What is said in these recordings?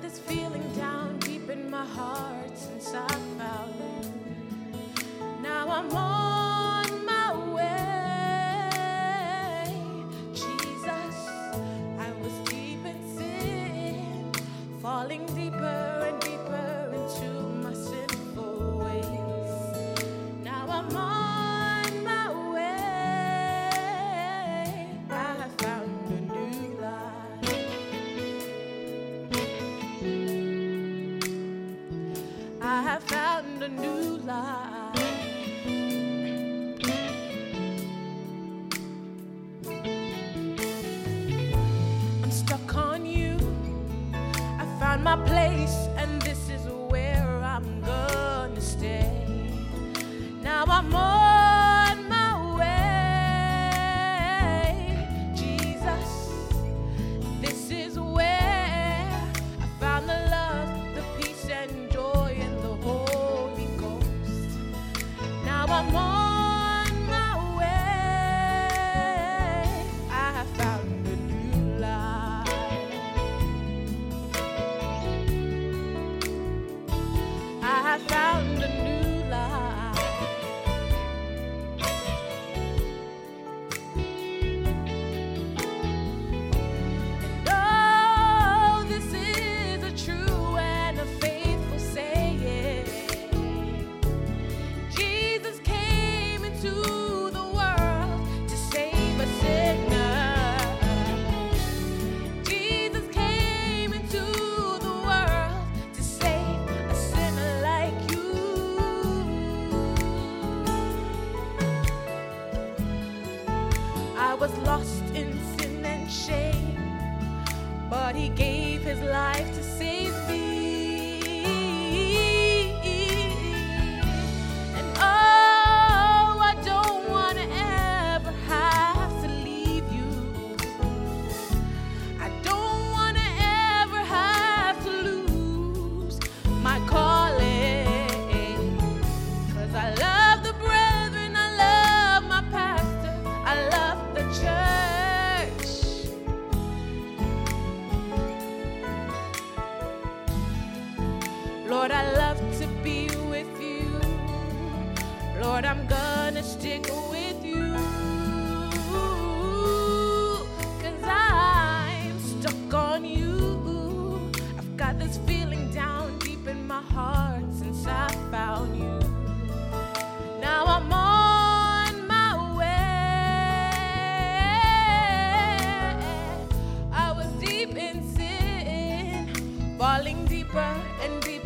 this feeling down deep in my heart since I found you. Now I'm all. find my place. and be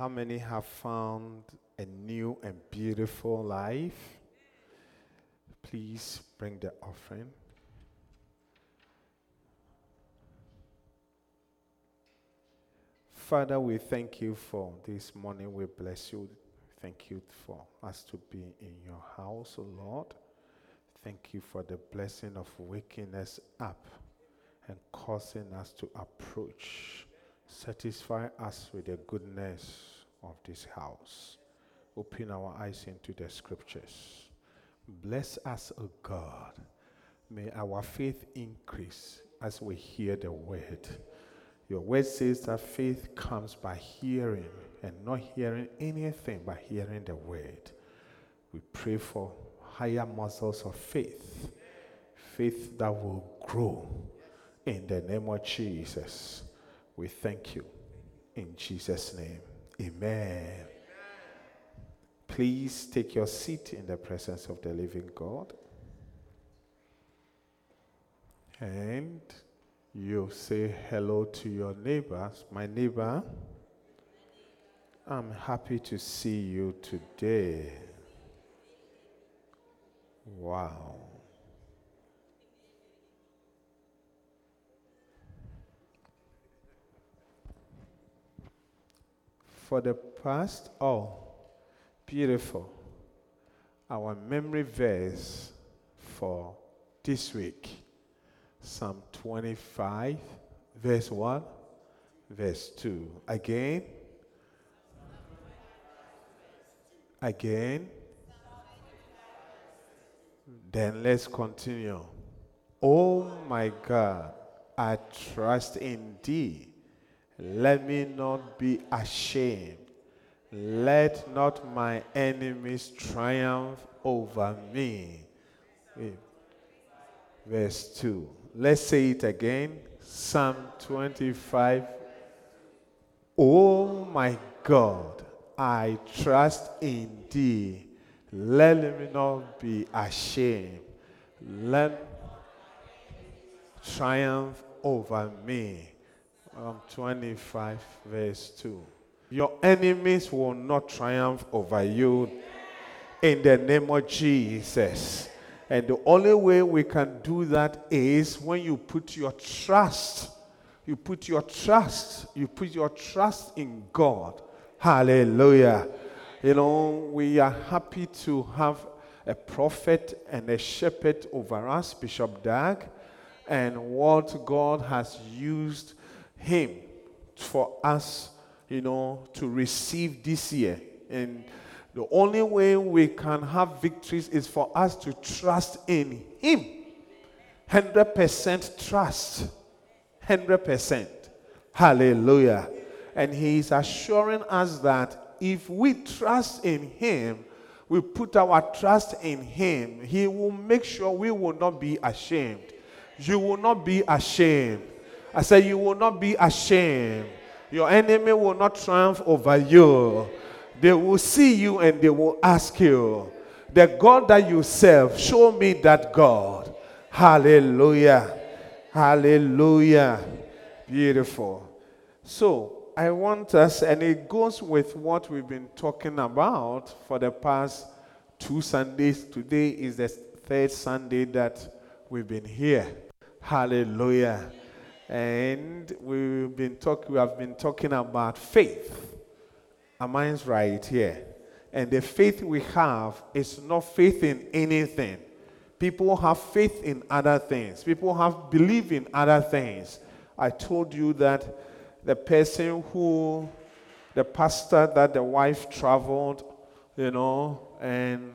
How many have found a new and beautiful life? Please bring the offering. Father, we thank you for this morning. We bless you. Thank you for us to be in your house, O Lord. Thank you for the blessing of waking us up and causing us to approach. Satisfy us with the goodness of this house. Open our eyes into the scriptures. Bless us, O God. May our faith increase as we hear the word. Your word says that faith comes by hearing and not hearing anything but hearing the word. We pray for higher muscles of faith, faith that will grow in the name of Jesus. We thank you in Jesus' name. Amen. Please take your seat in the presence of the living God. And you say hello to your neighbors. My neighbor, I'm happy to see you today. Wow. For the past, oh, beautiful. Our memory verse for this week Psalm 25, verse 1, verse 2. Again. Again. Then let's continue. Oh my God, I trust in thee. Let me not be ashamed. Let not my enemies triumph over me. Verse 2. Let's say it again. Psalm 25. Oh my God, I trust in thee. Let me not be ashamed. Let triumph over me. Psalm 25, verse 2. Your enemies will not triumph over you in the name of Jesus. And the only way we can do that is when you put your trust, you put your trust, you put your trust in God. Hallelujah. You know, we are happy to have a prophet and a shepherd over us, Bishop Dag, and what God has used him for us, you know, to receive this year. And the only way we can have victories is for us to trust in Him. 100% trust. 100%. Hallelujah. And He is assuring us that if we trust in Him, we put our trust in Him, He will make sure we will not be ashamed. You will not be ashamed. I said, You will not be ashamed. Your enemy will not triumph over you. They will see you and they will ask you, The God that you serve, show me that God. Hallelujah. Hallelujah. Beautiful. So, I want us, and it goes with what we've been talking about for the past two Sundays. Today is the third Sunday that we've been here. Hallelujah. And we've been talk, we have been talking about faith. Our minds right here. And the faith we have is not faith in anything. People have faith in other things. People have belief in other things. I told you that the person who, the pastor that the wife traveled, you know, and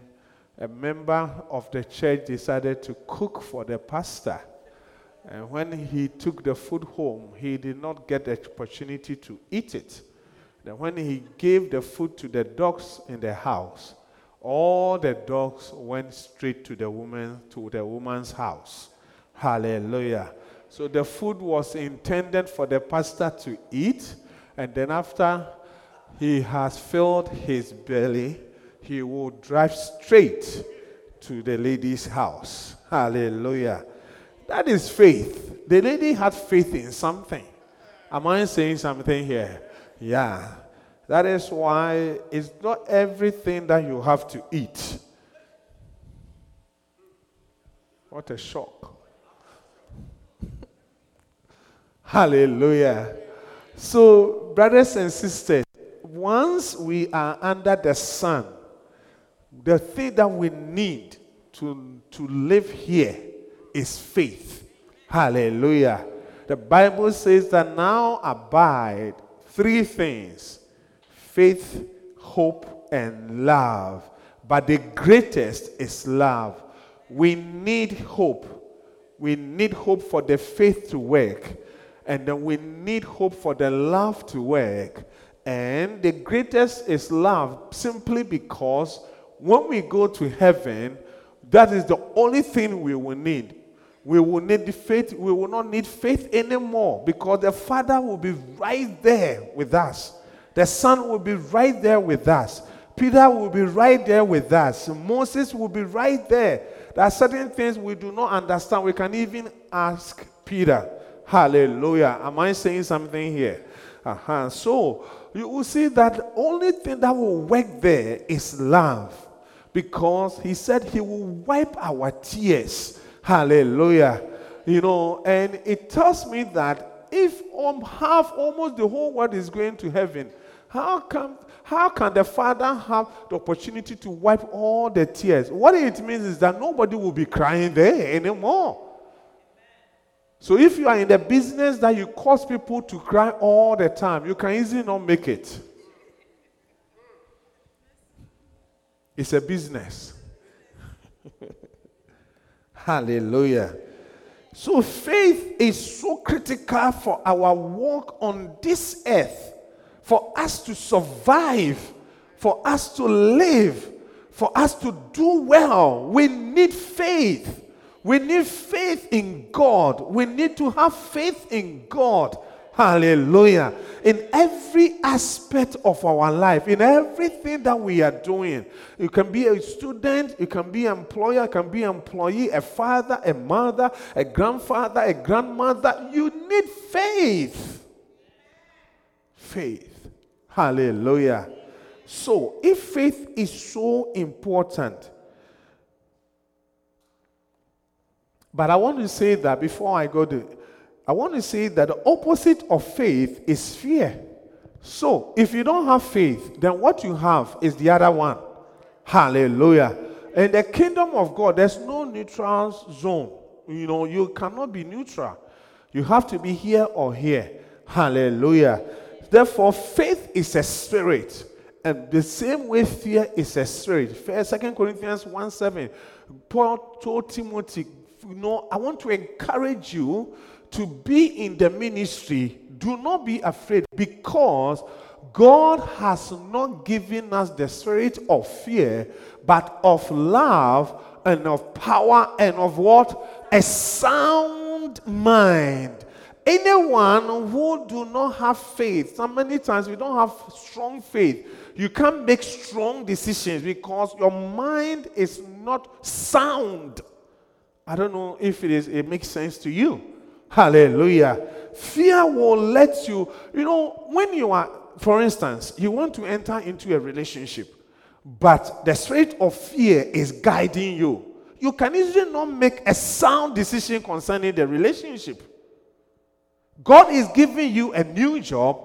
a member of the church decided to cook for the pastor. And when he took the food home, he did not get the opportunity to eat it. Then when he gave the food to the dogs in the house, all the dogs went straight to the woman to the woman's house. Hallelujah. So the food was intended for the pastor to eat, and then after he has filled his belly, he will drive straight to the lady's house. Hallelujah. That is faith. The lady had faith in something. Am I saying something here? Yeah. That is why it's not everything that you have to eat. What a shock. Hallelujah. So, brothers and sisters, once we are under the sun, the thing that we need to, to live here is faith. Hallelujah. The Bible says that now abide three things faith, hope, and love. But the greatest is love. We need hope. We need hope for the faith to work. And then we need hope for the love to work. And the greatest is love simply because when we go to heaven, that is the only thing we will need. We will need the faith, we will not need faith anymore because the Father will be right there with us. The Son will be right there with us. Peter will be right there with us. Moses will be right there. There are certain things we do not understand. We can even ask Peter. Hallelujah. Am I saying something here? Uh-huh. So you will see that the only thing that will work there is love. Because he said he will wipe our tears. Hallelujah. You know, and it tells me that if um, half, almost the whole world is going to heaven, how come how can the father have the opportunity to wipe all the tears? What it means is that nobody will be crying there anymore. So if you are in the business that you cause people to cry all the time, you can easily not make it. It's a business. Hallelujah. So faith is so critical for our walk on this earth, for us to survive, for us to live, for us to do well. We need faith. We need faith in God. We need to have faith in God. Hallelujah. In every aspect of our life, in everything that we are doing, you can be a student, you can be an employer, you can be an employee, a father, a mother, a grandfather, a grandmother. You need faith. Faith. Hallelujah. So, if faith is so important, But I want to say that before I go to, I want to say that the opposite of faith is fear. So if you don't have faith, then what you have is the other one. Hallelujah. In the kingdom of God, there's no neutral zone. You know, you cannot be neutral. You have to be here or here. Hallelujah. Therefore, faith is a spirit. And the same way fear is a spirit. First, Second Corinthians 1 7. Paul told Timothy, you know, I want to encourage you to be in the ministry. Do not be afraid because God has not given us the spirit of fear, but of love and of power and of what? A sound mind. Anyone who do not have faith, so many times we don't have strong faith. You can't make strong decisions because your mind is not sound. I don't know if it is it makes sense to you. Hallelujah. Fear will let you, you know, when you are, for instance, you want to enter into a relationship, but the spirit of fear is guiding you. You can easily not make a sound decision concerning the relationship. God is giving you a new job,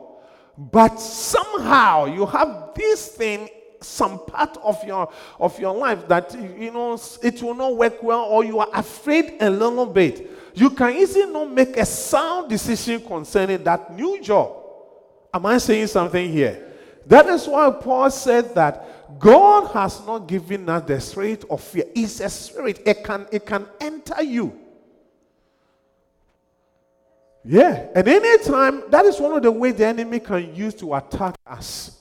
but somehow you have this thing some part of your of your life that you know it will not work well or you are afraid a little bit. You can easily not make a sound decision concerning that new job. Am i saying something here? That is why paul said that god has not given us the spirit of fear. It's a spirit. It can it can enter you. Yeah. And anytime that is one of the ways the enemy can use to attack us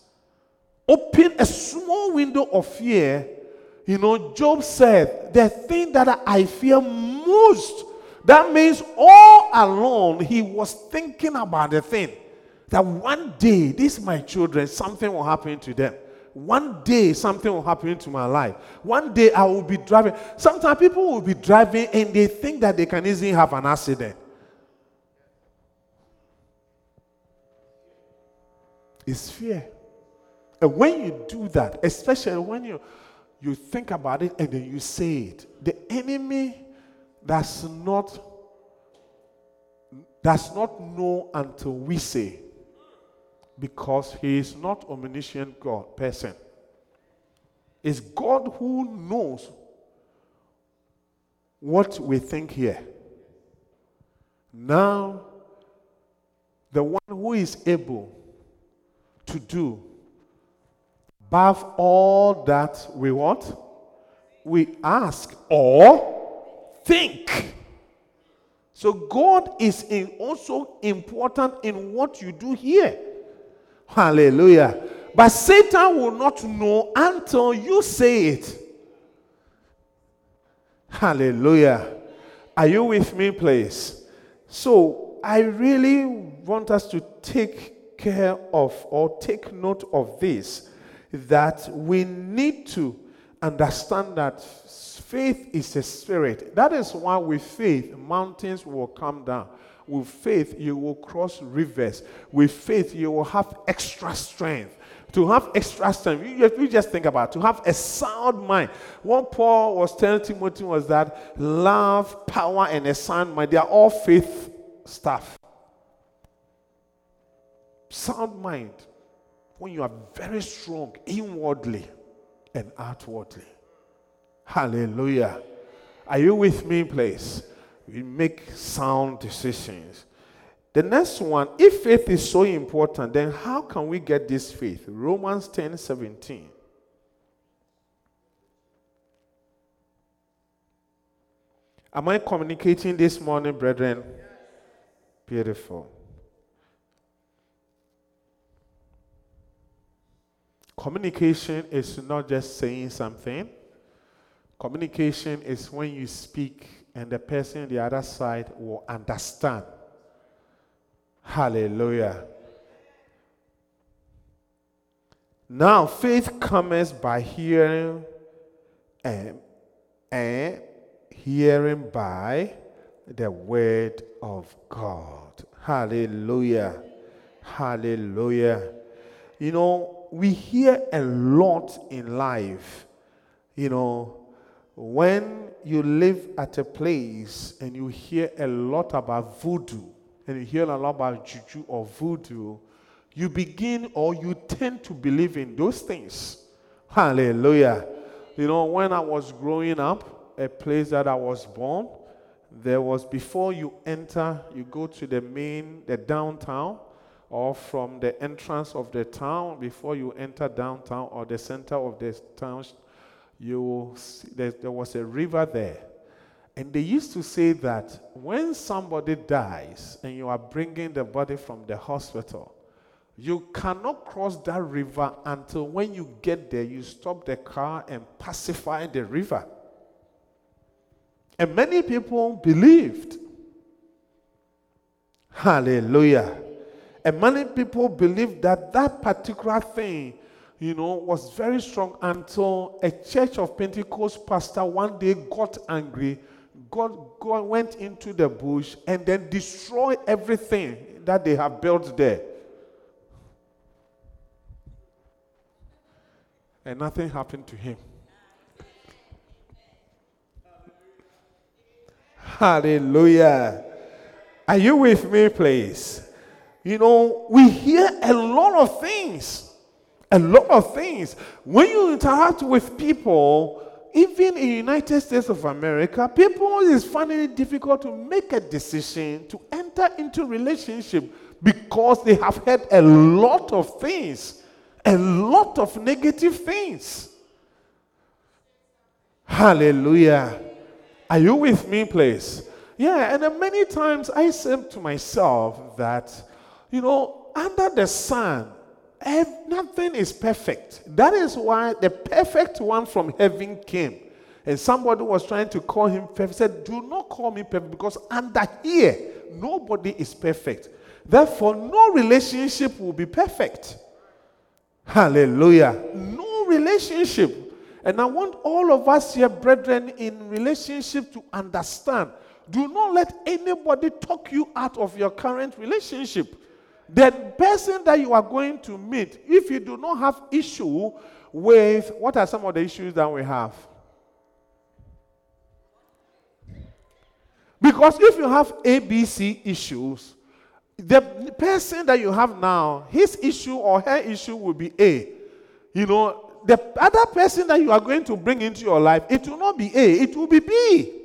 open a small window of fear, you know, Job said, The thing that I fear most, that means all along he was thinking about the thing that one day, these my children, something will happen to them. One day, something will happen to my life. One day, I will be driving. Sometimes people will be driving and they think that they can easily have an accident. It's fear. And when you do that, especially when you you think about it and then you say it, the enemy does not does not know until we say because he is not omniscient God person. It's God who knows what we think here. Now, the one who is able to do above all that we want, we ask or think. So God is in also important in what you do here. Hallelujah. But Satan will not know until you say it. Hallelujah. Are you with me, please? So, I really want us to take care of or take note of this that we need to understand that faith is a spirit. That is why, with faith, mountains will come down. With faith, you will cross rivers. With faith, you will have extra strength. To have extra strength, you you just think about it, to have a sound mind. What Paul was telling Timothy was that love, power, and a sound mind, they are all faith stuff. Sound mind, when you are very strong inwardly and outwardly. Hallelujah. Are you with me, please? We make sound decisions. The next one, if faith is so important, then how can we get this faith? Romans 10 17. Am I communicating this morning, brethren? Beautiful. Communication is not just saying something. Communication is when you speak and the person on the other side will understand. Hallelujah. Now, faith comes by hearing and, and hearing by the word of God. Hallelujah. Hallelujah. You know, we hear a lot in life. You know, when you live at a place and you hear a lot about voodoo, and you hear a lot about juju or voodoo, you begin or you tend to believe in those things. Hallelujah. You know, when I was growing up, a place that I was born, there was before you enter, you go to the main, the downtown, or from the entrance of the town, before you enter downtown or the center of the town, you see, there, there was a river there. And they used to say that when somebody dies and you are bringing the body from the hospital, you cannot cross that river until when you get there, you stop the car and pacify the river. And many people believed. Hallelujah. And many people believed that that particular thing, you know, was very strong until a church of Pentecost pastor one day got angry God, God went into the bush and then destroyed everything that they have built there. And nothing happened to him. Hallelujah. Are you with me, please? You know, we hear a lot of things. A lot of things. When you interact with people, even in United States of America, people is finding it difficult to make a decision to enter into relationship because they have heard a lot of things, a lot of negative things. Hallelujah. Are you with me, please? Yeah, and many times I said to myself that, you know, under the sun, nothing is perfect. That is why the perfect one from heaven came. And somebody was trying to call him perfect. Said, Do not call me perfect because under here, nobody is perfect. Therefore, no relationship will be perfect. Hallelujah. No relationship. And I want all of us here, brethren, in relationship to understand. Do not let anybody talk you out of your current relationship. The person that you are going to meet, if you do not have issue with what are some of the issues that we have? Because if you have ABC issues, the person that you have now, his issue or her issue will be A. You know, the other person that you are going to bring into your life, it will not be A, it will be B.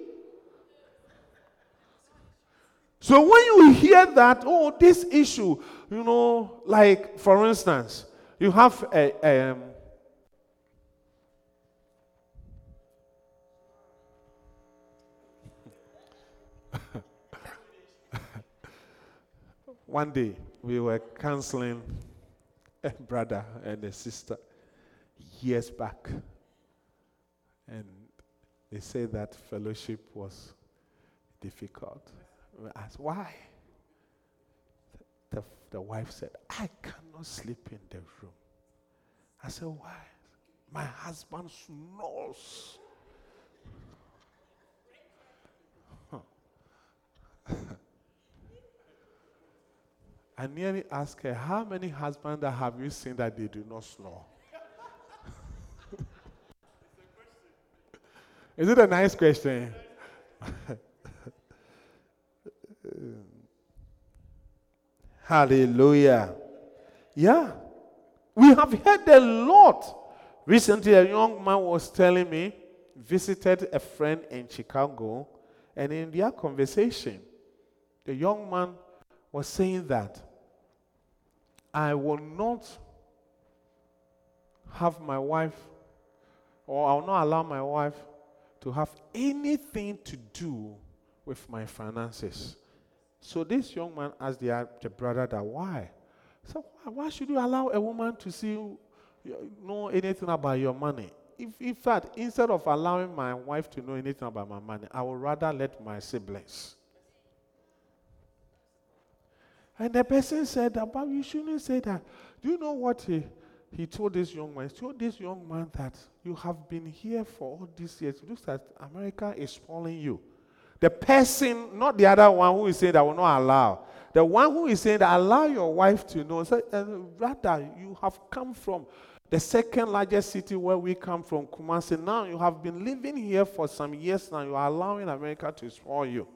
So when you hear that, oh, this issue, you know, like for instance, you have a, um, One day we were counseling a brother and a sister years back. And they said that fellowship was difficult. We asked, why? The, the wife said, I cannot sleep in the room. I said, why? My husband snores. I nearly asked her, How many husbands have you seen that they do not snore? Is it a nice question? Hallelujah. Yeah. We have heard a lot. Recently, a young man was telling me, visited a friend in Chicago, and in their conversation, the young man was saying that I will not have my wife, or I will not allow my wife to have anything to do with my finances. So this young man asked the, the brother that why? So why should you allow a woman to see know anything about your money? If, in fact, instead of allowing my wife to know anything about my money, I would rather let my siblings. And the person said, But you shouldn't say that. Do you know what he, he told this young man? He told this young man that you have been here for all these years. Looks like America is spoiling you. The person, not the other one who is saying that will not allow. The one who is saying that allow your wife to know. Uh, rather, you have come from the second largest city where we come from, Kumasi. Now you have been living here for some years now. You are allowing America to spoil you.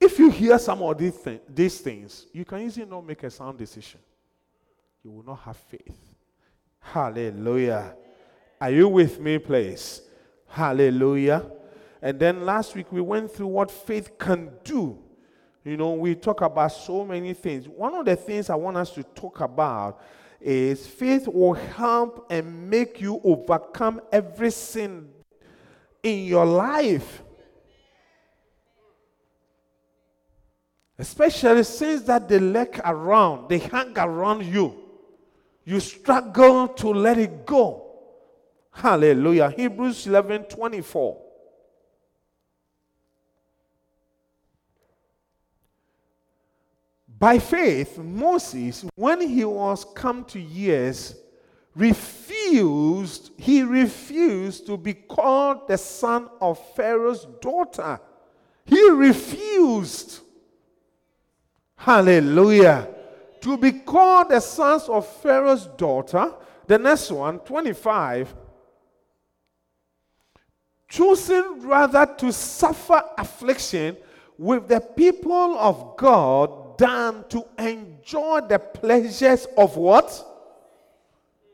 If you hear some of these, th- these things, you can easily not make a sound decision. You will not have faith. Hallelujah. Are you with me, please? Hallelujah. And then last week we went through what faith can do. You know, we talk about so many things. One of the things I want us to talk about is faith will help and make you overcome every sin in your life. Especially since that they lurk around, they hang around you. You struggle to let it go. Hallelujah. Hebrews 11 24. By faith, Moses, when he was come to years, refused, he refused to be called the son of Pharaoh's daughter. He refused. Hallelujah. To be called the sons of Pharaoh's daughter. The next one, 25. Choosing rather to suffer affliction with the people of God than to enjoy the pleasures of what?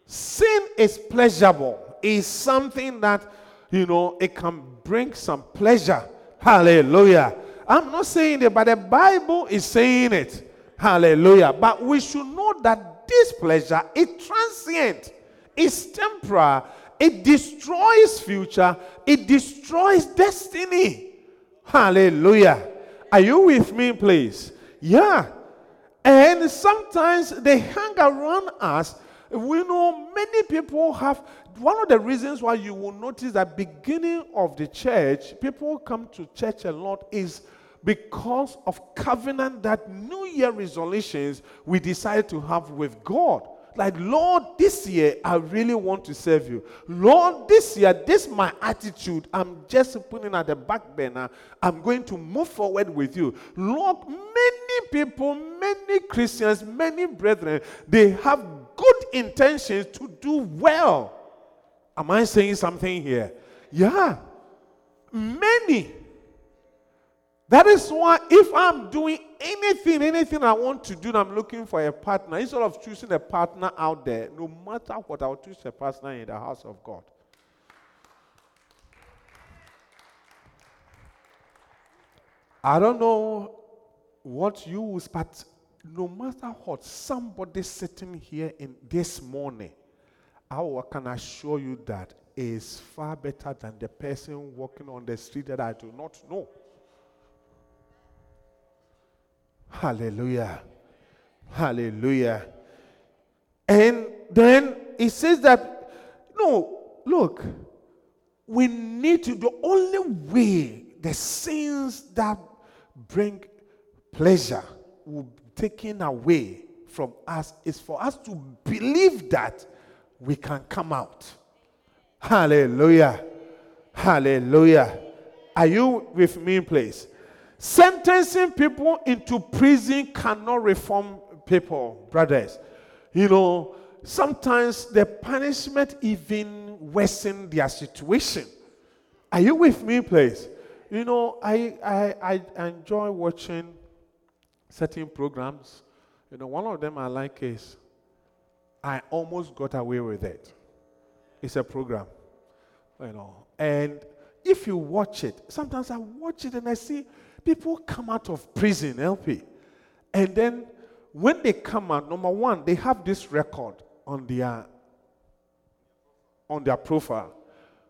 Sin is pleasurable, is something that, you know, it can bring some pleasure. Hallelujah. I'm not saying it, but the Bible is saying it. Hallelujah. But we should know that this pleasure is transient, it's temporal, it destroys future, it destroys destiny. Hallelujah. Are you with me, please? Yeah. And sometimes they hang around us. We know many people have one of the reasons why you will notice that beginning of the church, people come to church a lot is because of covenant that New Year resolutions we decide to have with God. Like, Lord, this year I really want to serve you. Lord, this year, this is my attitude. I'm just putting at the back burner. I'm going to move forward with you. Lord, many people, many Christians, many brethren, they have good intentions to do well. Am I saying something here? Yeah. Many. That is why if I'm doing anything, anything I want to do, I'm looking for a partner, instead of choosing a partner out there, no matter what, I'll choose a partner in the house of God. I don't know what you will, but no matter what, somebody sitting here in this morning, I can assure you that is far better than the person walking on the street that I do not know. Hallelujah. Hallelujah. And then it says that, no, look, we need to, the only way the sins that bring pleasure will be taken away from us is for us to believe that we can come out. Hallelujah. Hallelujah. Are you with me, please? Sentencing people into prison cannot reform people, brothers. You know, sometimes the punishment even worsen their situation. Are you with me, please? You know, I, I, I enjoy watching certain programs. You know, one of them I like is I Almost Got Away with It. It's a program, you know. And if you watch it, sometimes I watch it and I see people come out of prison, LP. And then when they come out, number one, they have this record on their on their profile.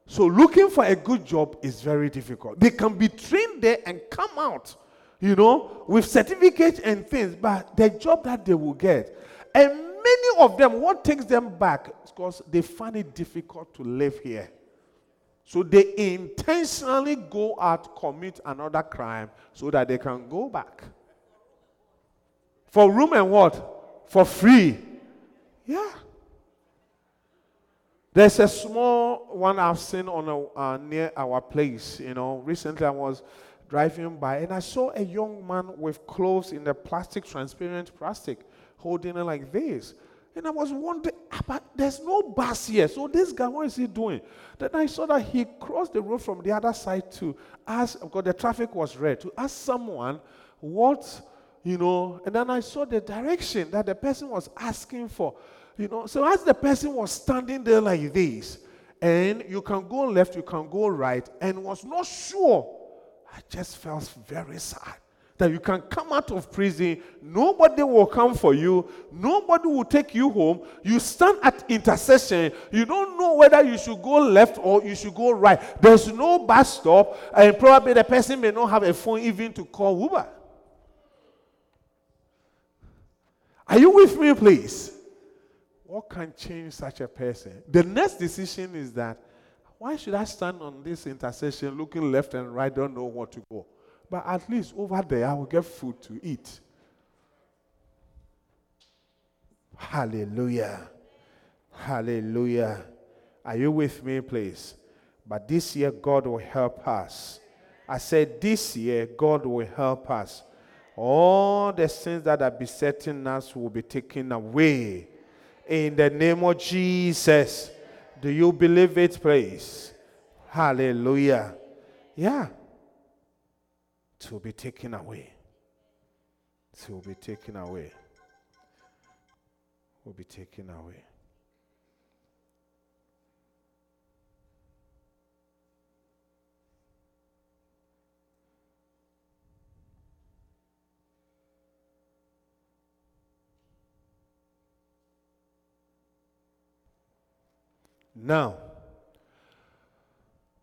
So looking for a good job is very difficult. They can be trained there and come out, you know, with certificates and things, but the job that they will get. And many of them, what takes them back is because they find it difficult to live here. So they intentionally go out, commit another crime so that they can go back. For room and what? For free. Yeah. There's a small one I've seen on a, uh, near our place. You know, recently I was driving by and I saw a young man with clothes in the plastic, transparent plastic, holding it like this. And I was wondering, ah, but there's no bus here. So this guy, what is he doing? Then I saw that he crossed the road from the other side to ask, because the traffic was red, to ask someone what, you know, and then I saw the direction that the person was asking for. You know, so as the person was standing there like this, and you can go left, you can go right, and was not sure, I just felt very sad that you can come out of prison, nobody will come for you, nobody will take you home. You stand at intercession, you don't know whether you should go left or you should go right. There's no bus stop, and probably the person may not have a phone even to call Uber. Are you with me, please? What can change such a person? The next decision is that why should I stand on this intercession looking left and right, don't know what to go? But at least over there, I will get food to eat. Hallelujah. Hallelujah. Are you with me, please? But this year, God will help us. I said, This year, God will help us. All the sins that are besetting us will be taken away. In the name of Jesus. Do you believe it, please? Hallelujah. Yeah to be taken away. To be taken away. Will be taken away. Now,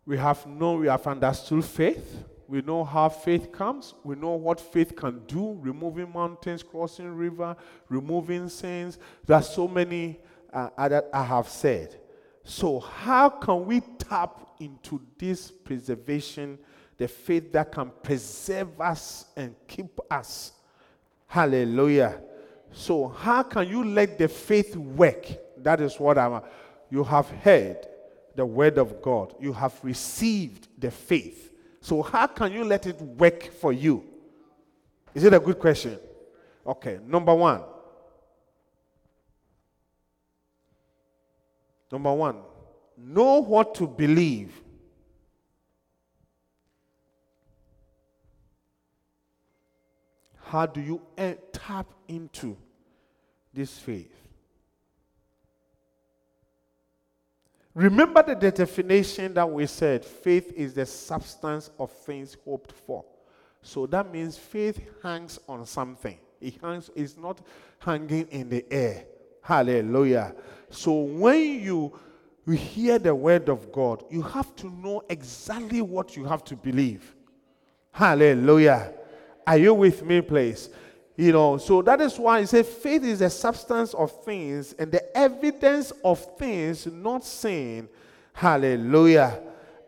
we have known, we have understood faith. We know how faith comes. We know what faith can do removing mountains, crossing river, removing sins. There are so many uh, that I have said. So, how can we tap into this preservation, the faith that can preserve us and keep us? Hallelujah. So, how can you let the faith work? That is what I'm. You have heard the word of God, you have received the faith. So, how can you let it work for you? Is it a good question? Okay, number one. Number one, know what to believe. How do you tap into this faith? Remember the definition that we said faith is the substance of things hoped for. So that means faith hangs on something. It hangs, it's not hanging in the air. Hallelujah. So when you, hear the word of God, you have to know exactly what you have to believe. Hallelujah. Are you with me, please? You know, so that is why I say faith is the substance of things and the evidence of things not seen. Hallelujah.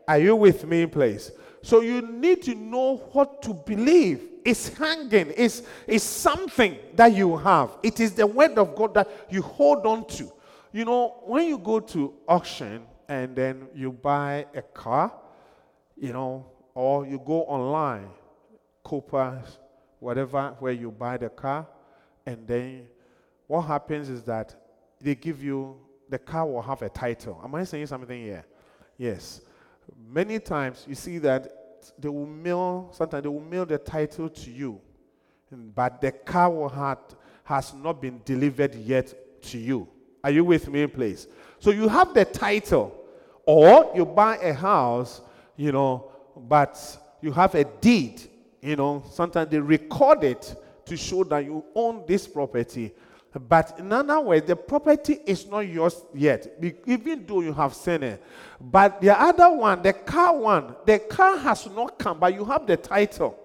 Are you with me, please? So you need to know what to believe. It's hanging, it's, it's something that you have. It is the word of God that you hold on to. You know, when you go to auction and then you buy a car, you know, or you go online, Coopers, whatever, where you buy the car, and then what happens is that they give you the car will have a title. Am I saying something here? Yes. Many times you see that they will mail, sometimes they will mail the title to you, but the car will have, has not been delivered yet to you. Are you with me, please? So you have the title, or you buy a house, you know, but you have a deed you know, sometimes they record it to show that you own this property. But in other words, the property is not yours yet, even though you have seen it. But the other one, the car one, the car has not come, but you have the title.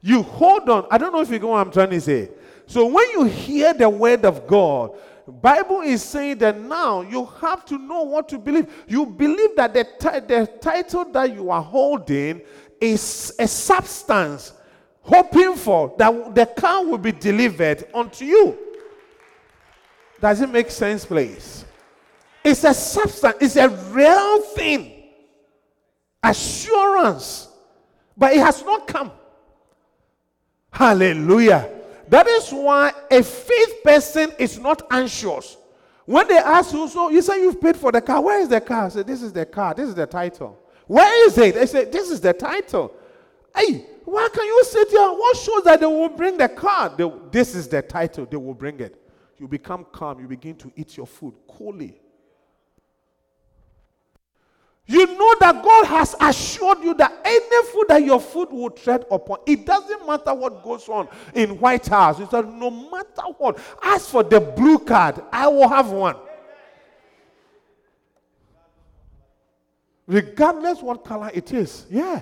You hold on. I don't know if you know what I'm trying to say. So when you hear the word of God, Bible is saying that now you have to know what to believe. You believe that the, t- the title that you are holding is a substance hoping for that the car will be delivered unto you. Does it make sense, please? It's a substance, it's a real thing. Assurance. But it has not come. Hallelujah. That is why a faith person is not anxious. When they ask you, so you say you've paid for the car. Where is the car? I say, This is the car. This is the title. Where is it? They said, This is the title. Hey, why can you sit here? What shows that they will bring the card? They, this is the title. They will bring it. You become calm. You begin to eat your food coolly. You know that God has assured you that any food that your food will tread upon, it doesn't matter what goes on in White House. He said, no matter what, as for the blue card, I will have one. Regardless what color it is. Yeah.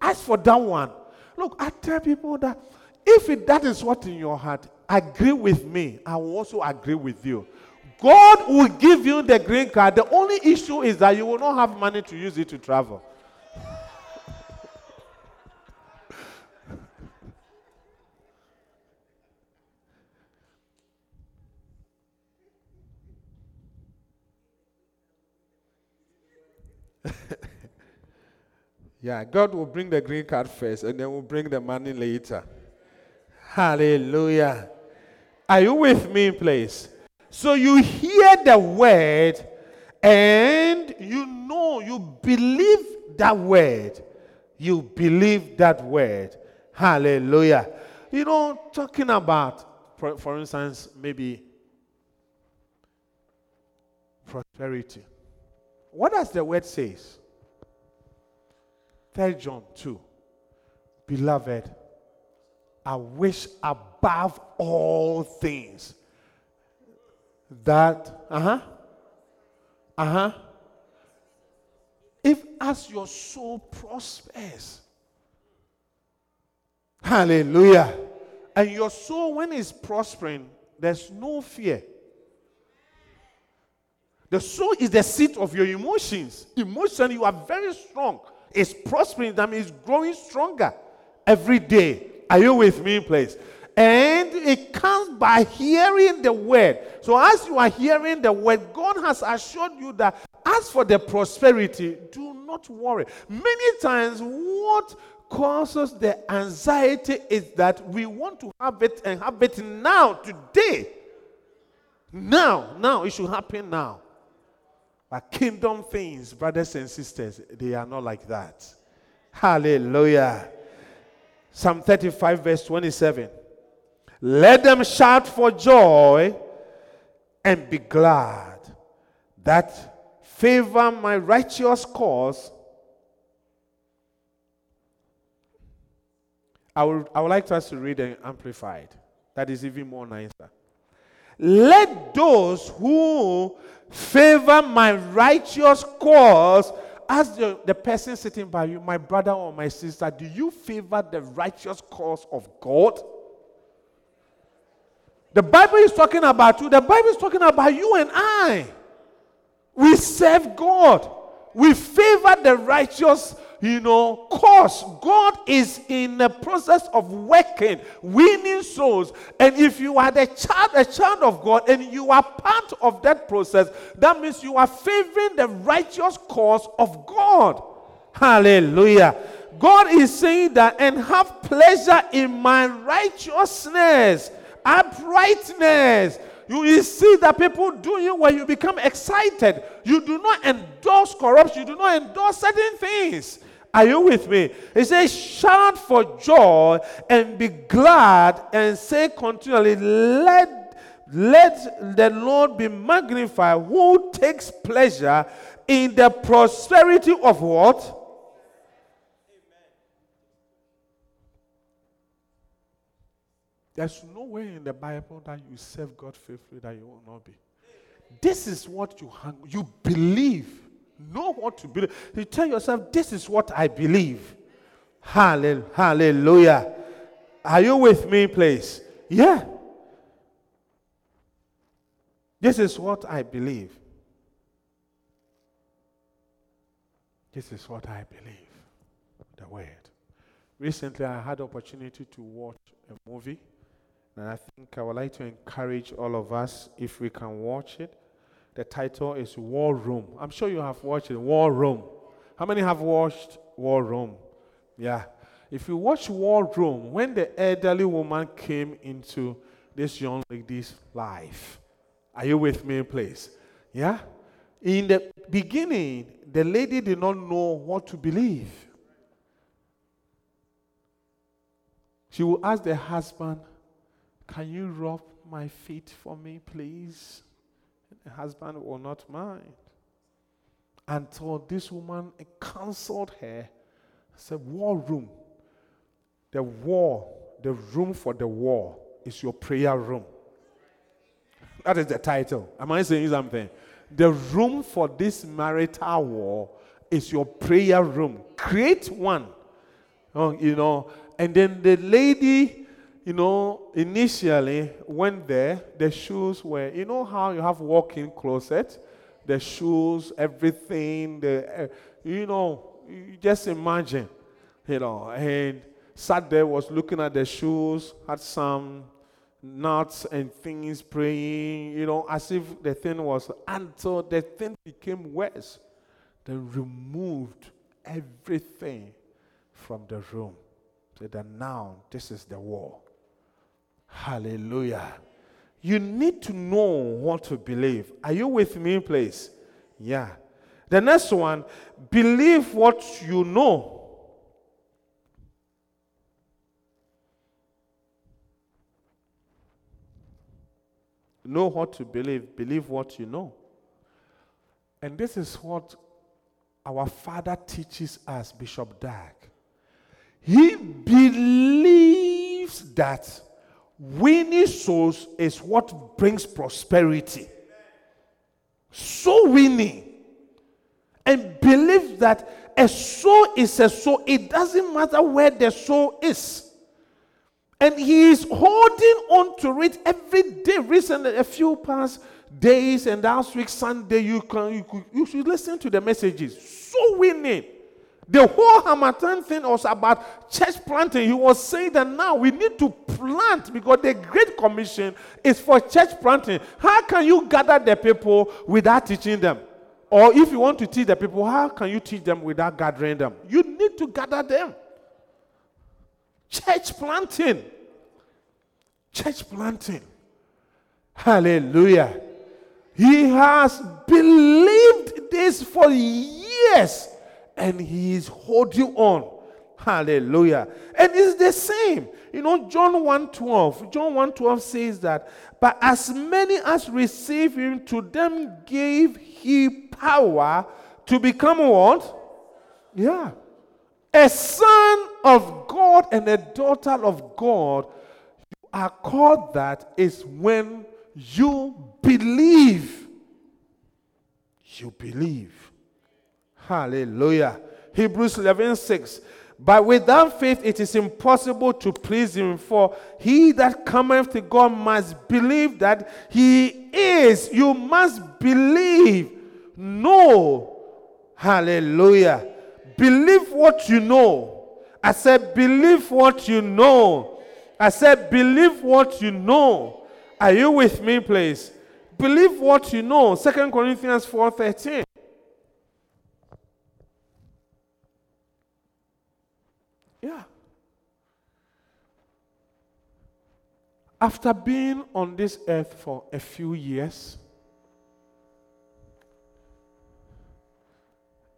As for that one, look, I tell people that if it, that is what in your heart, agree with me. I will also agree with you. God will give you the green card. The only issue is that you will not have money to use it to travel. yeah, God will bring the green card first and then we'll bring the money later. Hallelujah. Are you with me, please? So you hear the word and you know, you believe that word. You believe that word. Hallelujah. You know, talking about, for, for instance, maybe prosperity. What does the word says? 3 John 2. Beloved, I wish above all things that, uh huh, uh huh, if as your soul prospers, hallelujah, and your soul, when it's prospering, there's no fear. The soul is the seat of your emotions. Emotion, you are very strong. It's prospering, that means growing stronger every day. Are you with me, please? And it comes by hearing the word. So, as you are hearing the word, God has assured you that as for the prosperity, do not worry. Many times, what causes the anxiety is that we want to have it and have it now, today. Now, now, it should happen now. But kingdom things, brothers and sisters, they are not like that. Hallelujah. Psalm 35, verse 27. Let them shout for joy and be glad that favor my righteous cause. I would, I would like us to read and amplified. That is even more nicer. Let those who favor my righteous cause ask the, the person sitting by you, my brother or my sister, do you favor the righteous cause of God? The Bible is talking about you. The Bible is talking about you and I. We serve God. We favor the righteous, you know, cause. God is in the process of working, winning souls. And if you are the child, a child of God, and you are part of that process, that means you are favoring the righteous cause of God. Hallelujah. God is saying that, and have pleasure in my righteousness uprightness. You, you see that people do you when you become excited. You do not endorse corruption, you do not endorse certain things. Are you with me? He says, Shout for joy and be glad and say continually, Let, let the Lord be magnified who takes pleasure in the prosperity of what? There's nowhere in the Bible that you serve God faithfully that you will not be. This is what you hang, you believe. Know what to believe. You tell yourself, this is what I believe. Hallelujah. Are you with me, please? Yeah. This is what I believe. This is what I believe. The word. Recently, I had opportunity to watch a movie and I think I would like to encourage all of us if we can watch it. The title is War Room. I'm sure you have watched it. War Room. How many have watched War Room? Yeah. If you watch War Room, when the elderly woman came into this young lady's life, are you with me, please? Yeah? In the beginning, the lady did not know what to believe. She will ask the husband, can you rub my feet for me, please? The husband will not mind. Until this woman counseled her, said, War room. The war, the room for the war is your prayer room. That is the title. Am I saying something? The room for this marital war is your prayer room. Create one. Oh, you know, and then the lady you know, initially went there, the shoes were, you know how you have walk-in closet, the shoes, everything, the, uh, you know, you just imagine, you know, and sat there, was looking at the shoes, had some nuts and things, praying, you know, as if the thing was, until the thing became worse. They removed everything from the room. Said that now this is the war. Hallelujah. You need to know what to believe. Are you with me, please? Yeah. The next one, believe what you know. Know what to believe, believe what you know. And this is what our father teaches us, Bishop Dag. He believes that Winning souls is what brings prosperity. So winning. And believe that a soul is a soul. It doesn't matter where the soul is. And he is holding on to it every day. Recently, a few past days and last week Sunday, you can you, you should listen to the messages. So winning. The whole Harmattan thing was about church planting. He was saying that now we need to plant because the Great Commission is for church planting. How can you gather the people without teaching them? Or if you want to teach the people, how can you teach them without gathering them? You need to gather them. Church planting. Church planting. Hallelujah. He has believed this for years and he is holding on. Hallelujah. And it's the same. You know, John 1:12. John 1:12 says that, but as many as receive him, to them gave he power to become what? Yeah. A son of God and a daughter of God. You are called that is when you believe. You believe. Hallelujah. Hebrews 11 6. But without faith, it is impossible to please him. For he that cometh to God must believe that he is. You must believe. Know. Hallelujah. Believe what you know. I said, believe what you know. I said, believe what you know. Are you with me, please? Believe what you know. Second Corinthians 4 13. Yeah. After being on this earth for a few years,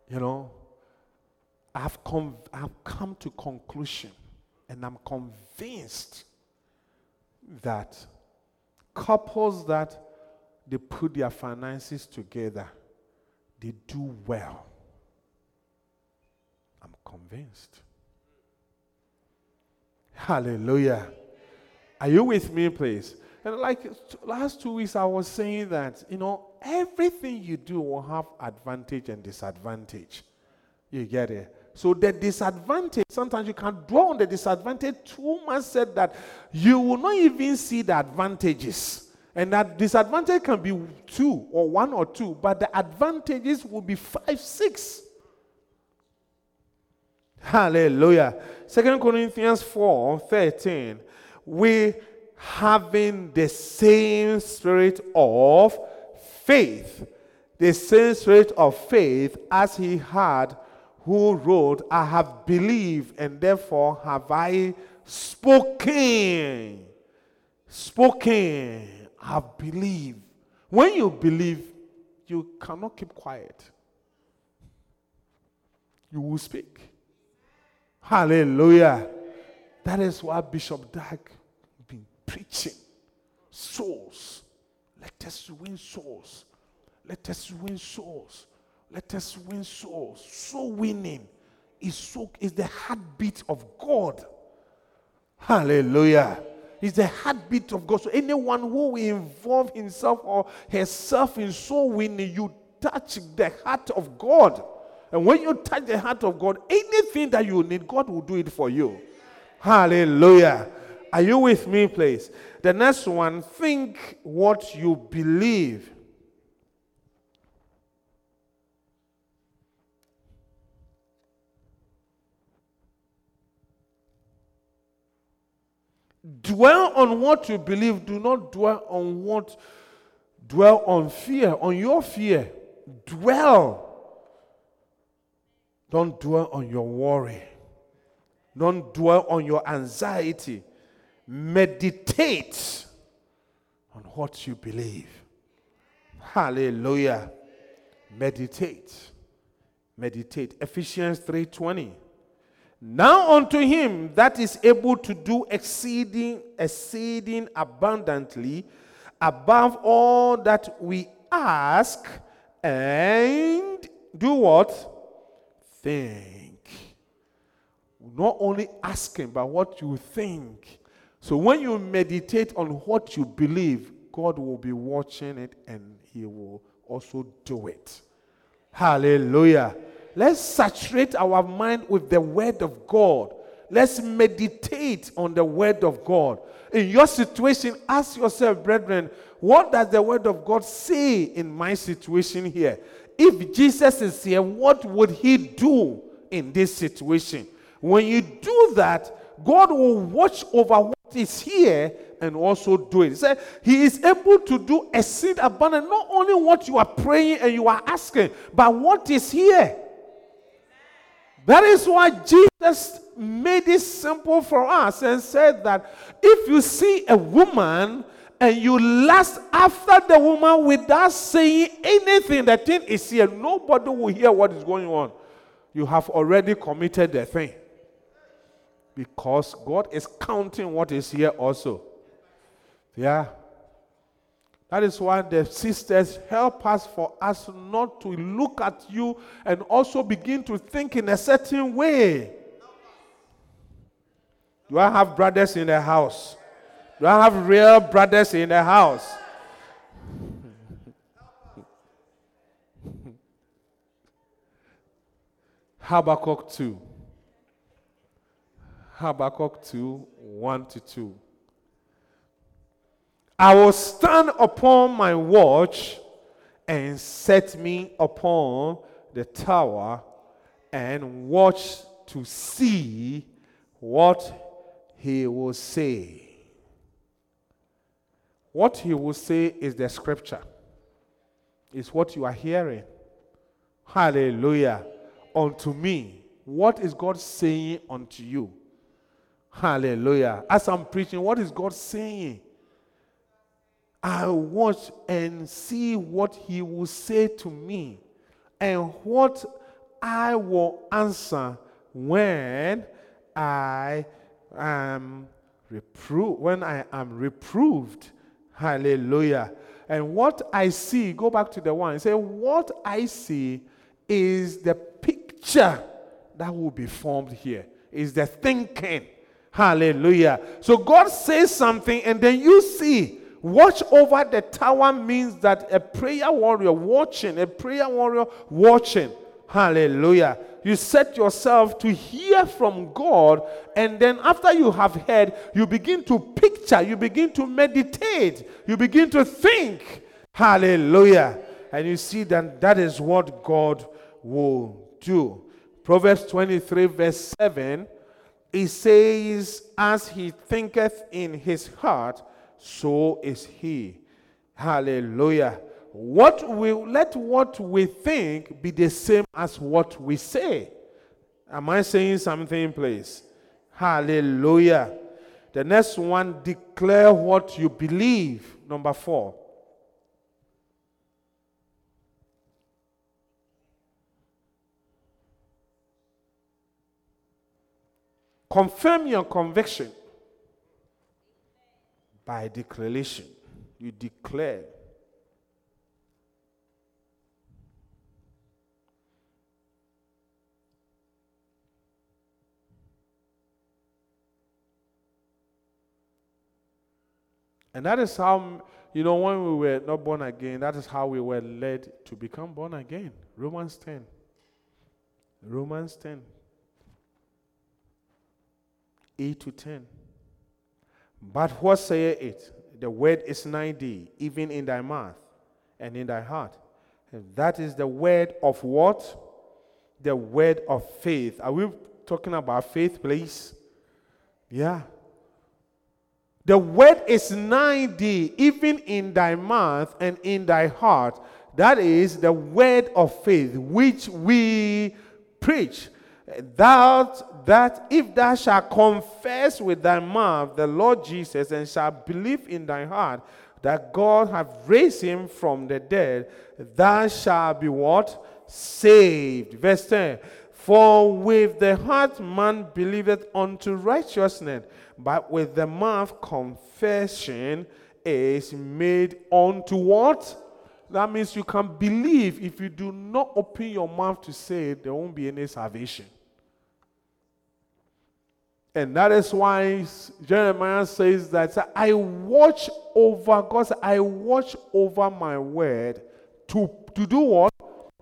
you know, I've, com- I've come to conclusion and I'm convinced that couples that they put their finances together, they do well. I'm convinced. Hallelujah. Are you with me, please? And like last two weeks, I was saying that, you know, everything you do will have advantage and disadvantage. You get it? So the disadvantage, sometimes you can dwell on the disadvantage too much said that you will not even see the advantages. And that disadvantage can be two or one or two, but the advantages will be five, six. Hallelujah. Second Corinthians 4 13. We having the same spirit of faith, the same spirit of faith as he had who wrote, I have believed, and therefore have I spoken. Spoken. I have believed. When you believe, you cannot keep quiet. You will speak. Hallelujah. That is why Bishop Dag preaching. Souls. Let us win souls. Let us win souls. Let us win souls. So winning is so is the heartbeat of God. Hallelujah. It's the heartbeat of God. So anyone who will involve himself or herself in soul winning, you touch the heart of God. And when you touch the heart of God, anything that you need, God will do it for you. Hallelujah. Are you with me, please? The next one think what you believe. Dwell on what you believe. Do not dwell on what, dwell on fear, on your fear. Dwell don't dwell on your worry. Don't dwell on your anxiety. Meditate on what you believe. Hallelujah. Meditate. Meditate. Ephesians 3:20. Now unto him that is able to do exceeding exceeding abundantly above all that we ask and do what? think. Not only asking, but what you think. So when you meditate on what you believe, God will be watching it and He will also do it. Hallelujah. Let's saturate our mind with the Word of God. Let's meditate on the Word of God. In your situation, ask yourself, brethren, what does the Word of God say in my situation here? if Jesus is here, what would he do in this situation? When you do that, God will watch over is here and also do it. He said he is able to do a seed abundant, not only what you are praying and you are asking, but what is here. That is why Jesus made it simple for us and said that if you see a woman and you lust after the woman without saying anything, the thing is here. Nobody will hear what is going on. You have already committed the thing. Because God is counting what is here also. Yeah. That is why the sisters help us for us not to look at you and also begin to think in a certain way. Do I have brothers in the house? Do I have real brothers in the house? Habakkuk 2. Habakkuk 2 1 to 2. I will stand upon my watch and set me upon the tower and watch to see what he will say. What he will say is the scripture, is what you are hearing. Hallelujah. Unto me. What is God saying unto you? Hallelujah. As I'm preaching, what is God saying? I watch and see what he will say to me and what I will answer when I am reproved when I am reproved. Hallelujah. And what I see, go back to the one, say, what I see is the picture that will be formed here, is the thinking. Hallelujah. So God says something, and then you see Watch over the tower means that a prayer warrior watching, a prayer warrior watching. Hallelujah. You set yourself to hear from God, and then after you have heard, you begin to picture, you begin to meditate, you begin to think. Hallelujah. And you see that that is what God will do. Proverbs 23, verse 7, it says, As he thinketh in his heart, so is he. Hallelujah. What we let what we think be the same as what we say. Am I saying something, please? Hallelujah. The next one, declare what you believe. Number four. Confirm your conviction by declaration. You declare. And that is how, you know, when we were not born again, that is how we were led to become born again. Romans 10. Romans 10. 8 to 10. But what say it? The word is nigh thee, even in thy mouth and in thy heart. And that is the word of what? The word of faith. Are we talking about faith, please? Yeah. The word is nigh thee, even in thy mouth and in thy heart. That is the word of faith which we preach that, that if thou shalt confess with thy mouth the Lord Jesus and shalt believe in thy heart that God hath raised him from the dead, thou shalt be what? Saved. Verse 10. For with the heart man believeth unto righteousness, but with the mouth confession is made unto what? That means you can believe. If you do not open your mouth to say it, there won't be any salvation. And that is why Jeremiah says that I watch over, God I watch over my word to, to do what?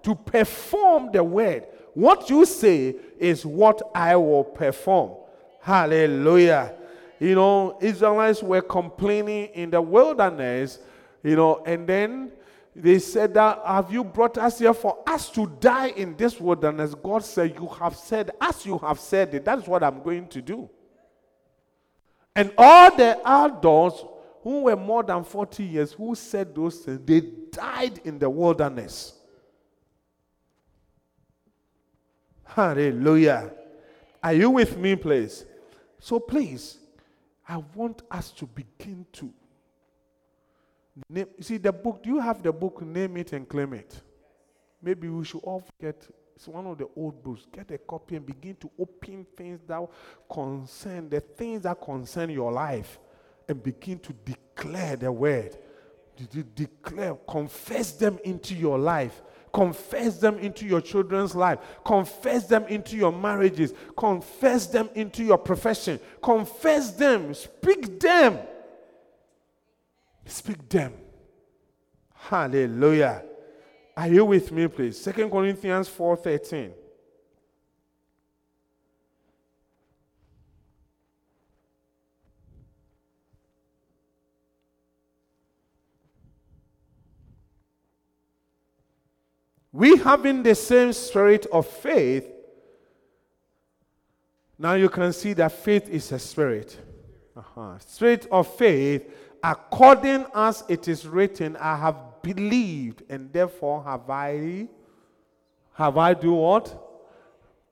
To perform the word. What you say is what I will perform. Hallelujah. You know, Israelites were complaining in the wilderness, you know, and then they said that have you brought us here for us to die in this wilderness? God said, You have said, as you have said it, that's what I'm going to do. And all the adults who were more than 40 years who said those things, they died in the wilderness. Hallelujah. Are you with me, please? So, please, I want us to begin to name. You see, the book, do you have the book, Name It and Claim It? Maybe we should all get it's one of the old books. Get a copy and begin to open things that concern the things that concern your life and begin to declare the word. De- declare, confess them into your life. Confess them into your children's life. Confess them into your marriages. Confess them into your profession. Confess them. Speak them. Speak them. Hallelujah. Are you with me, please? Second Corinthians 4:13. We having the same spirit of faith. Now you can see that faith is a spirit. Uh-huh. Spirit of faith, according as it is written, I have believed, and therefore have I have I do what?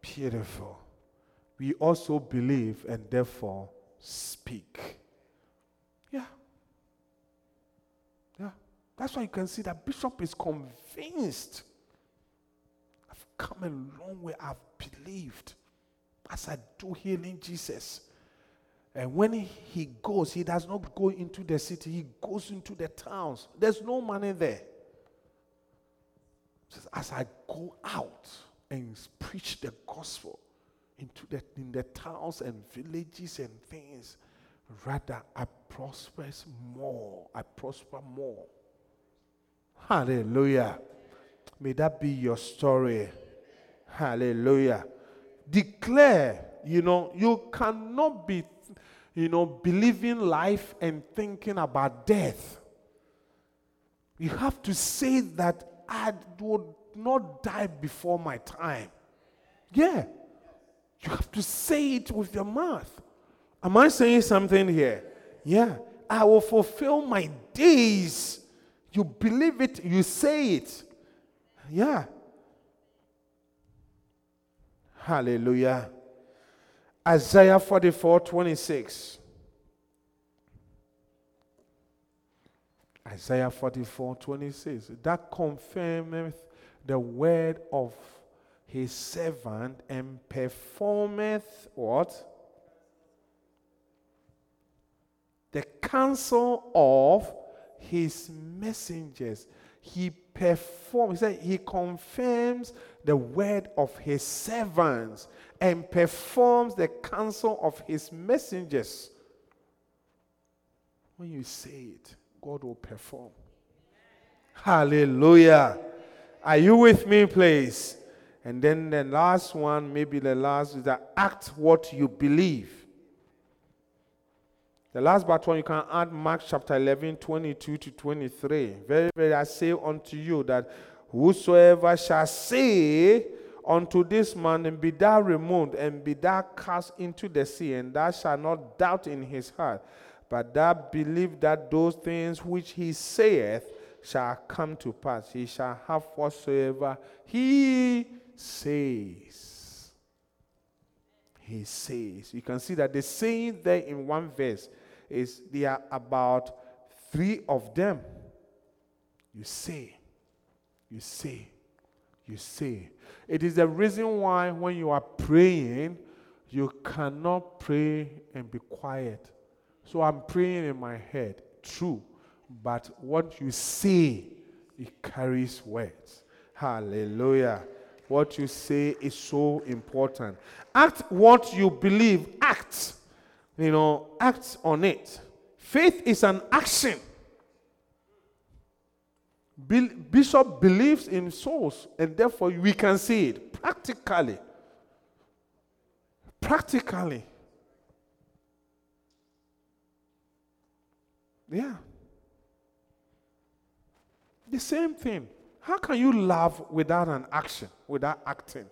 Beautiful. We also believe and therefore speak. Yeah. Yeah. That's why you can see that Bishop is convinced. I've come a long way. I've believed as I do healing Jesus. And when he goes, he does not go into the city, he goes into the towns. There's no money there. Says, as I go out and preach the gospel into the in the towns and villages and things, rather I prosper more. I prosper more. Hallelujah. May that be your story. Hallelujah. Declare, you know, you cannot be you know, believing life and thinking about death. You have to say that I would not die before my time. Yeah. You have to say it with your mouth. Am I saying something here? Yeah. I will fulfill my days. You believe it, you say it. Yeah. Hallelujah. Isaiah 44 26. Isaiah 44 26. That confirmeth the word of his servant and performeth what? The counsel of his messengers. He performs, he, said, he confirms the word of his servants and performs the counsel of his messengers. When you say it, God will perform. Hallelujah. Are you with me, please? And then the last one, maybe the last, is that act what you believe. The last but one, you can add Mark chapter 11, 22 to 23. Very, very, I say unto you that whosoever shall say unto this man, and be thou removed, and be thou cast into the sea, and thou shalt not doubt in his heart, but thou believe that those things which he saith shall come to pass. He shall have whatsoever he says. He says. You can see that the saying there in one verse is there are about three of them. You say, you say, you say. It is the reason why when you are praying, you cannot pray and be quiet. So I'm praying in my head, true, but what you say, it carries words. Hallelujah. What you say is so important. Act what you believe. Act you know, acts on it. Faith is an action. Bishop believes in souls, and therefore we can see it practically. Practically. Yeah. The same thing. How can you love without an action, without acting?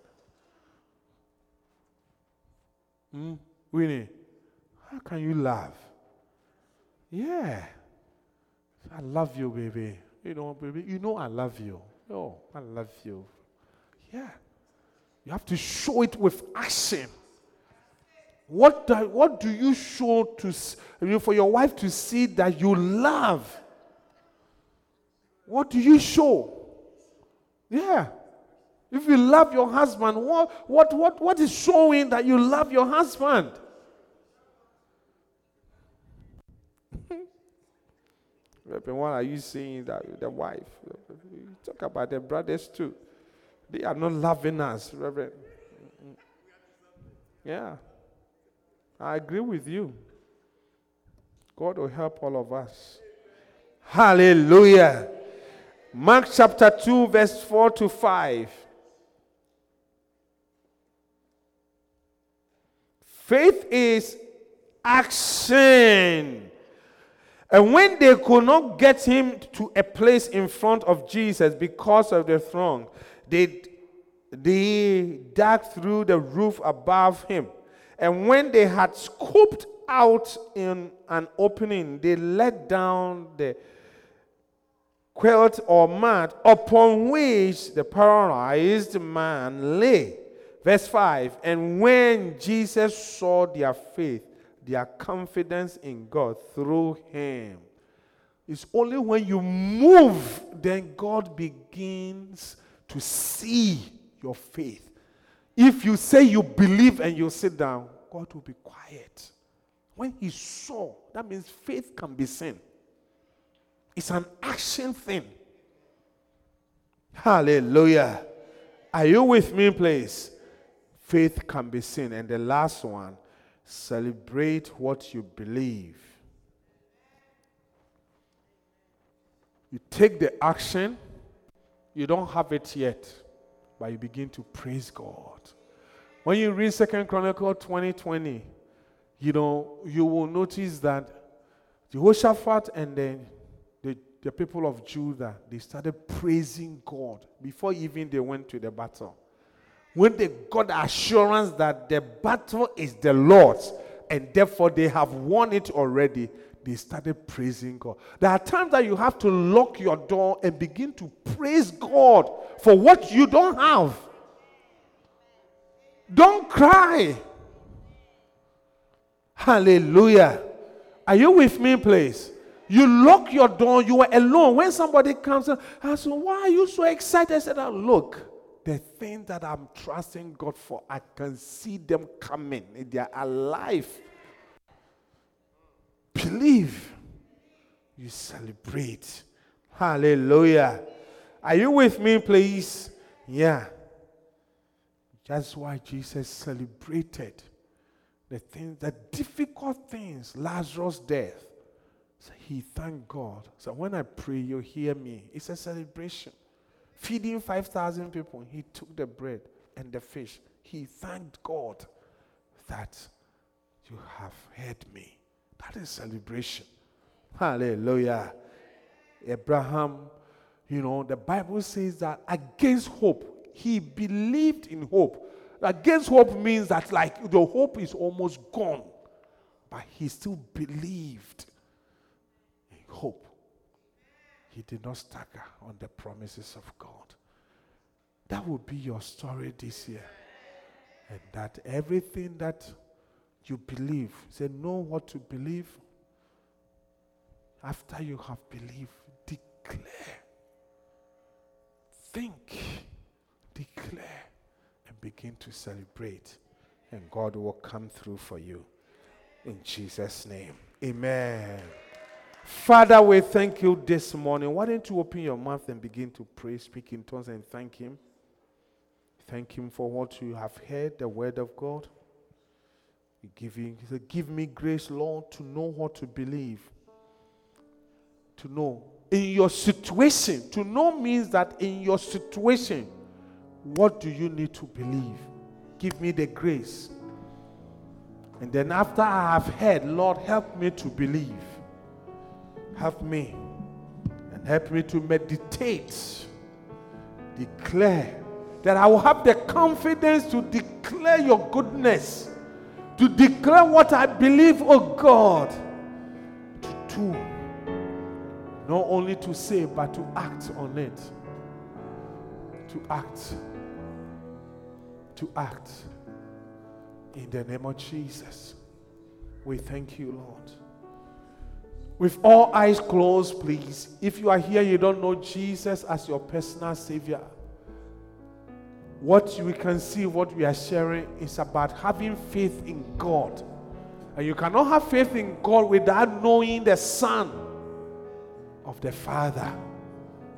Hmm? Winnie? How can you love? Yeah. I love you, baby. You know, baby, you know I love you. Oh, I love you. Yeah. You have to show it with action. What do, what do you show to I mean, for your wife to see that you love? What do you show? Yeah. If you love your husband, what, what, what, what is showing that you love your husband? What are you saying that the wife? Talk about the brothers too. They are not loving us, Reverend. Yeah. I agree with you. God will help all of us. Hallelujah. Mark chapter 2, verse 4 to 5. Faith is action. And when they could not get him to a place in front of Jesus because of the throng, they, they dug through the roof above him. And when they had scooped out in an opening, they let down the quilt or mat upon which the paralyzed man lay. Verse 5 And when Jesus saw their faith, their confidence in God through him, it's only when you move, then God begins to see your faith. If you say you believe and you sit down, God will be quiet. When he saw, that means faith can be seen. It's an action thing. Hallelujah. Are you with me, please? Faith can be seen. And the last one, celebrate what you believe. You take the action, you don't have it yet, but you begin to praise God. When you read Second Chronicle 2020, you know, you will notice that Jehoshaphat and then the, the people of Judah, they started praising God before even they went to the battle. When they got assurance that the battle is the Lord's and therefore they have won it already, they started praising God. There are times that you have to lock your door and begin to praise God for what you don't have. Don't cry. Hallelujah. Are you with me, please? You lock your door, you are alone. When somebody comes and asks, Why are you so excited? I said, oh, Look, the thing that I'm trusting God for, I can see them coming. They are alive. Believe. You celebrate. Hallelujah. Are you with me, please? Yeah. That's why Jesus celebrated the things, the difficult things, Lazarus' death. So he thanked God. So when I pray, you hear me. It's a celebration. Feeding 5,000 people, he took the bread and the fish. He thanked God that you have heard me. That is celebration. Hallelujah. Abraham, you know, the Bible says that against hope, he believed in hope. Against hope means that, like, the hope is almost gone, but he still believed in hope. He did not stagger on the promises of God. That will be your story this year. And that everything that you believe, say, know what to believe. After you have believed, declare. Think, declare, and begin to celebrate. And God will come through for you. In Jesus' name. Amen. Father, we thank you this morning. Why don't you open your mouth and begin to pray, speak in tongues, and thank Him? Thank Him for what you have heard, the word of God. He said, give me grace, Lord, to know what to believe. To know. In your situation, to know means that in your situation, what do you need to believe? Give me the grace. And then after I have heard, Lord, help me to believe. Help me. And help me to meditate. Declare that I will have the confidence to declare your goodness, to declare what I believe, oh God, to do. Not only to say, but to act on it. To act. to act. In the name of Jesus, we thank you, Lord. With all eyes closed, please. If you are here, you don't know Jesus as your personal Savior. What we can see, what we are sharing, is about having faith in God. And you cannot have faith in God without knowing the Son of the Father.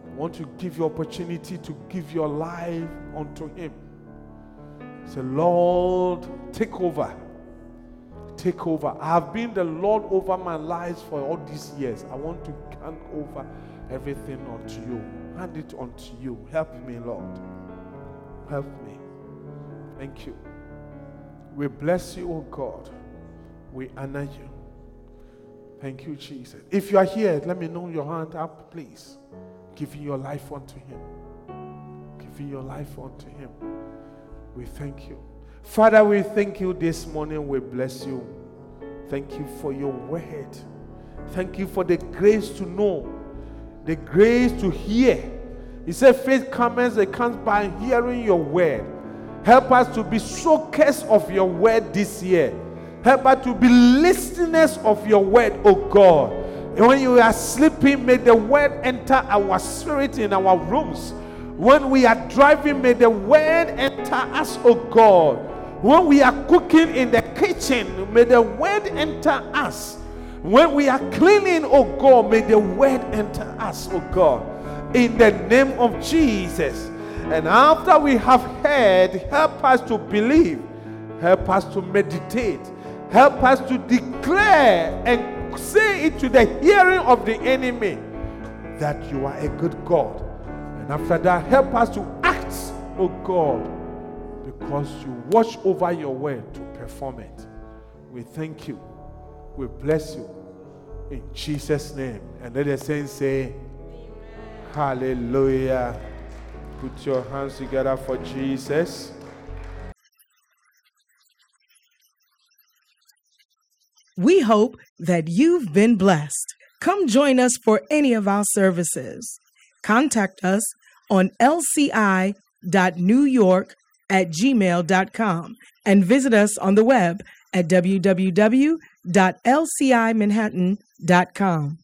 I want to give you opportunity to give your life unto Him. Say, Lord, take over. Take over. I have been the Lord over my life for all these years. I want to hand over everything unto you. Hand it unto you. Help me, Lord. Help me. Thank you. We bless you, O God. We honor you. Thank you, Jesus. If you are here, let me know your hand up, please. Giving your life unto Him. Giving your life unto Him. We thank you. Father, we thank you this morning. We bless you. Thank you for your word. Thank you for the grace to know, the grace to hear. He said, faith comes, it comes by hearing your word. Help us to be soakers of your word this year. Help us to be listeners of your word, oh God. And when you are sleeping, may the word enter our spirit in our rooms. When we are driving, may the word enter us, oh God. When we are cooking in the kitchen, may the word enter us. When we are cleaning, oh God, may the word enter us, oh God. In the name of Jesus. And after we have heard, help us to believe, help us to meditate, help us to declare and say it to the hearing of the enemy that you are a good God. And after that, help us to act, oh God, because you watch over your word to perform it. We thank you. We bless you. In Jesus' name. And let the saints say, Hallelujah. Put your hands together for Jesus. We hope that you've been blessed. Come join us for any of our services. Contact us on lci.newyork at gmail.com and visit us on the web at www.lcimanhattan.com.